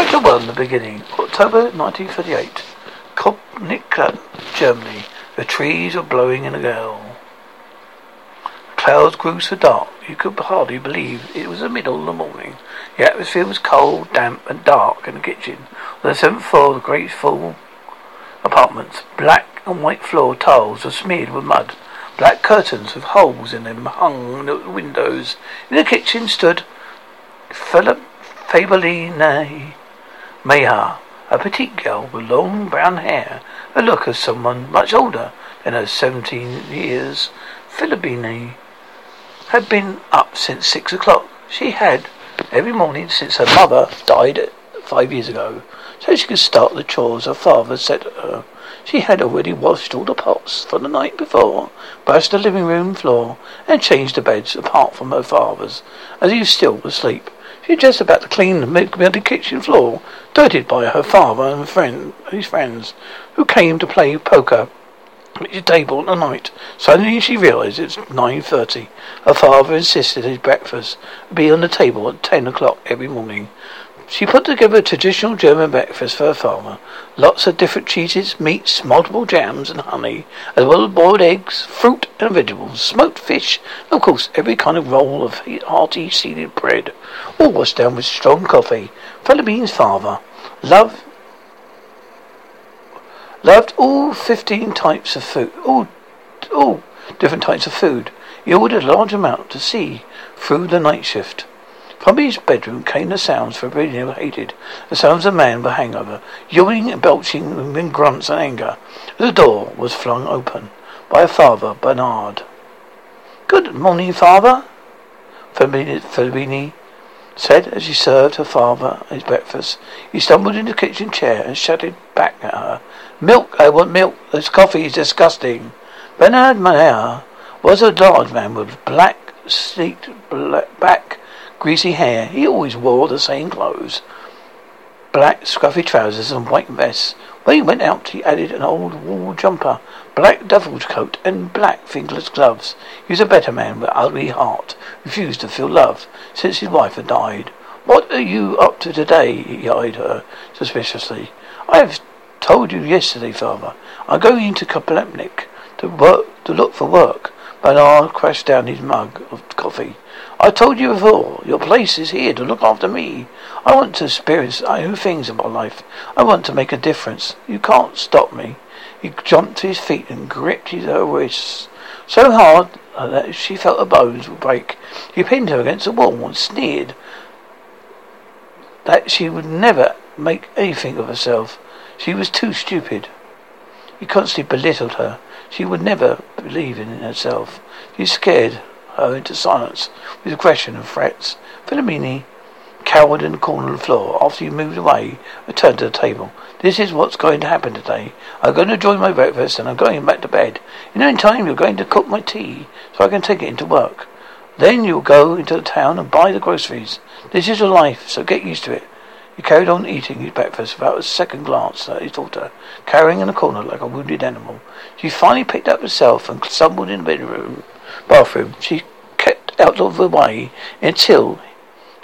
Chapter 1, the beginning. October 1938. Kopnik, Germany. The trees were blowing in a gale. Clouds grew so dark you could hardly believe it was the middle of the morning. The atmosphere was cold, damp, and dark in the kitchen. On the seventh floor of the great full apartments, black and white floor tiles were smeared with mud. Black curtains with holes in them hung in the windows. In the kitchen stood Philip Faberline Mayha, a petite girl with long brown hair, a look of someone much older than her seventeen years. Philibine had been up since six o'clock. She had every morning since her mother died five years ago, so she could start the chores her father set her. She had already washed all the pots for the night before, brushed the living room floor, and changed the beds apart from her father's, as he still was asleep. She just about to clean the kitchen floor, dirtied by her father and friend, his friends, who came to play poker at the table at night. Suddenly she realized it's 9.30. Her father insisted his breakfast be on the table at 10 o'clock every morning. She put together a traditional German breakfast for her father. Lots of different cheeses, meats, multiple jams and honey, as well as boiled eggs, fruit and vegetables, smoked fish, and of course every kind of roll of hearty seeded bread. All washed down with strong coffee. Philibine's father loved loved all fifteen types of food, all, all different types of food. He ordered a large amount to see through the night shift. From his bedroom came the sounds Fabrizio hated. The sounds of a man with a hangover, yawning and belching in grunts and anger. The door was flung open by a father, Bernard. Good morning, father, Fabini said as he served her father his breakfast. He stumbled into the kitchen chair and shouted back at her. Milk, I want milk. This coffee is disgusting. Bernard Mayer was a large man with black, sleek, black, back greasy hair. He always wore the same clothes black scruffy trousers and white vest. When he went out, he added an old wool jumper, black duffel coat, and black fingerless gloves. He was a better man with an ugly heart, refused to feel love since his wife had died. What are you up to today? He eyed her suspiciously. I have told you yesterday, father. I'm going into Koplepnik to work to look for work. Bernard crashed down his mug of coffee. I told you before, your place is here to look after me. I want to experience new things in my life. I want to make a difference. You can't stop me. He jumped to his feet and gripped her wrists so hard that she felt her bones would break. He pinned her against the wall and sneered that she would never make anything of herself. She was too stupid. He constantly belittled her. She would never believe in herself. He scared her into silence with a aggression and threats. Philomene cowered in the corner of the floor. After he moved away, returned to the table. This is what's going to happen today. I'm going to enjoy my breakfast and I'm going back to bed. In no time you're going to cook my tea so I can take it into work. Then you'll go into the town and buy the groceries. This is your life, so get used to it. He carried on eating his breakfast without a second glance at his daughter, cowering in a corner like a wounded animal. She finally picked up herself and stumbled in the bedroom bathroom. She kept out of the way until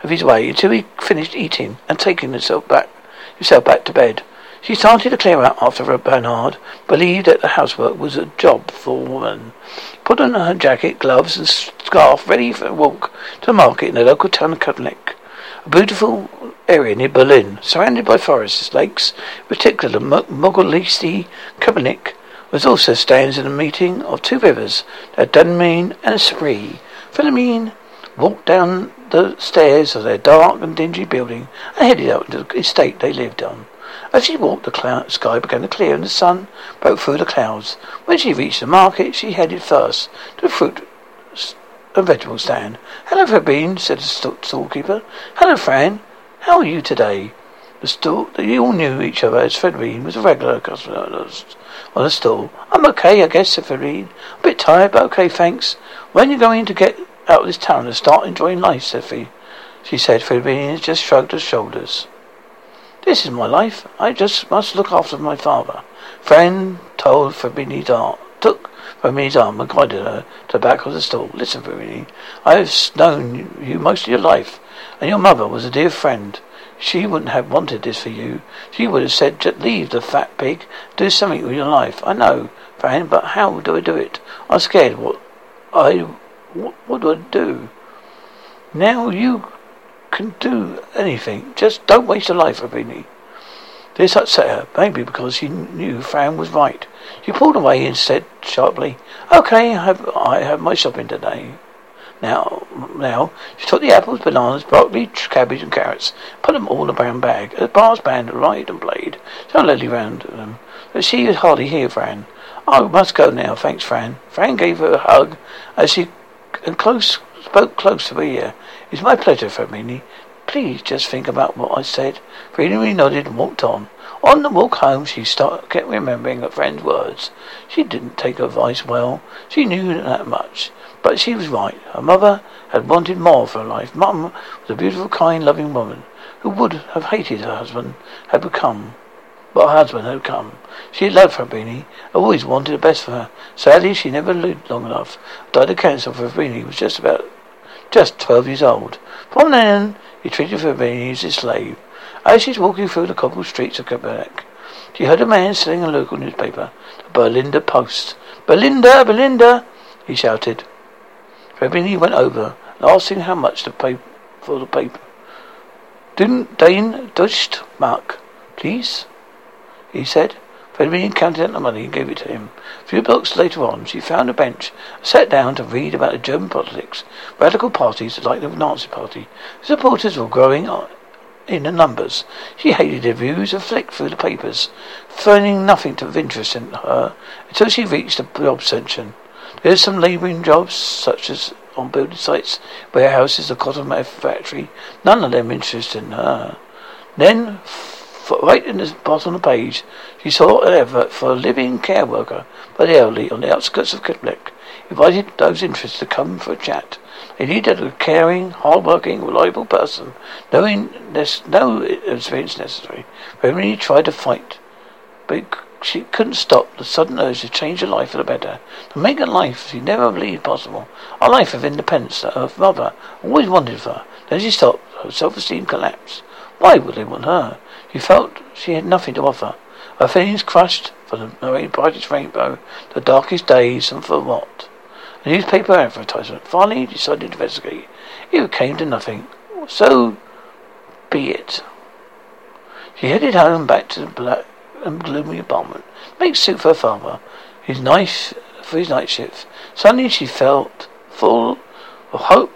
of his way until he finished eating and taking himself back himself back to bed. She started to clear out after Bernard believed that the housework was a job for a woman. Put on her jacket, gloves, and scarf, ready for a walk to the market in the local town of Kudnik. A beautiful area near Berlin, surrounded by forests, lakes, particularly the Mogolisti Kubernik was also stands in the meeting of two rivers, the Danube and Spree. Philomene walked down the stairs of their dark and dingy building and headed out into the estate they lived on. As she walked, the cloud sky began to clear and the sun broke through the clouds. When she reached the market, she headed first to the fruit and vegetable stand. Hello, Fabine, said the storekeeper. Hello, Fran. How are you today? The store, they all knew each other as Federine was a regular customer on the store. I'm okay, I guess, said Federine. A bit tired, but okay, thanks. When are you going to get out of this town and start enjoying life, Sophie? She said. Federine just shrugged her shoulders. This is my life. I just must look after my father. Friend told Fabini's arm, took Fabini's arm and guided her to the back of the store. Listen, Fabini, I have known you most of your life, and your mother was a dear friend. She wouldn't have wanted this for you. She would have said, leave the fat pig, do something with your life. I know, Fran, but how do I do it? I'm scared. What I, what, what do I do? Now you can do anything. Just don't waste a life, Rabini. This upset her, maybe because she knew Fran was right. She pulled away and said sharply, Okay, I have, I have my shopping today. Now, now, she took the apples, bananas, broccoli, cabbage, and carrots, put them all in a brown bag. A brass band right and blade, played, silently round them. But she was hardly here, Fran. Oh, I must go now, thanks, Fran. Fran gave her a hug as she and close spoke close to her ear. It's my pleasure, Fermini. Please just think about what I said. Freely nodded and walked on. On the walk home, she started, kept remembering her friend's words. She didn't take her advice well. She knew that much. But she was right. Her mother had wanted more for her life. Mum was a beautiful, kind, loving woman who would have hated her husband had become. But her husband had come. She loved Fabrini, always wanted the best for her. Sadly, she never lived long enough. Died of cancer. Fabrini was just about, just twelve years old. From then, he treated her as his slave. As she's walking through the cobbled streets of Quebec, she heard a man selling a local newspaper, the Berlinda Post. Belinda, Belinda, he shouted. Fabrini went over and asked him how much to pay for the paper. Didn't Dane Mark, please? He said. Fabrini counted out the money and gave it to him. A few blocks later on, she found a bench and sat down to read about the German politics. Radical parties like the Nazi Party. Supporters were growing in the numbers. She hated their views and flicked through the papers, finding nothing of interest in her until she reached the job section. There's some labouring jobs, such as on building sites, warehouses, a cotton factory. None of them interested in her. Then right in the bottom of the page, she saw an advert for a living care worker for the elderly on the outskirts of Quebec. Invited those interested to come for a chat. They needed a caring, hard-working, reliable person, knowing there's no experience necessary. Remedy tried to fight, but she couldn't stop the sudden urge to change her life for the better, to make a life she never believed possible, a life of independence that her mother always wanted for her. Then she stopped. Her self-esteem collapsed. Why would they want her? She felt she had nothing to offer. Her feelings crushed for the brightest rainbow, the darkest days, and for what? A newspaper advertisement. Finally, decided to investigate. It came to nothing. So be it. She headed home back to the black and um, gloomy apartment. Make soup for her father. His knife for his night shift. Suddenly she felt full of hope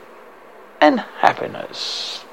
and happiness.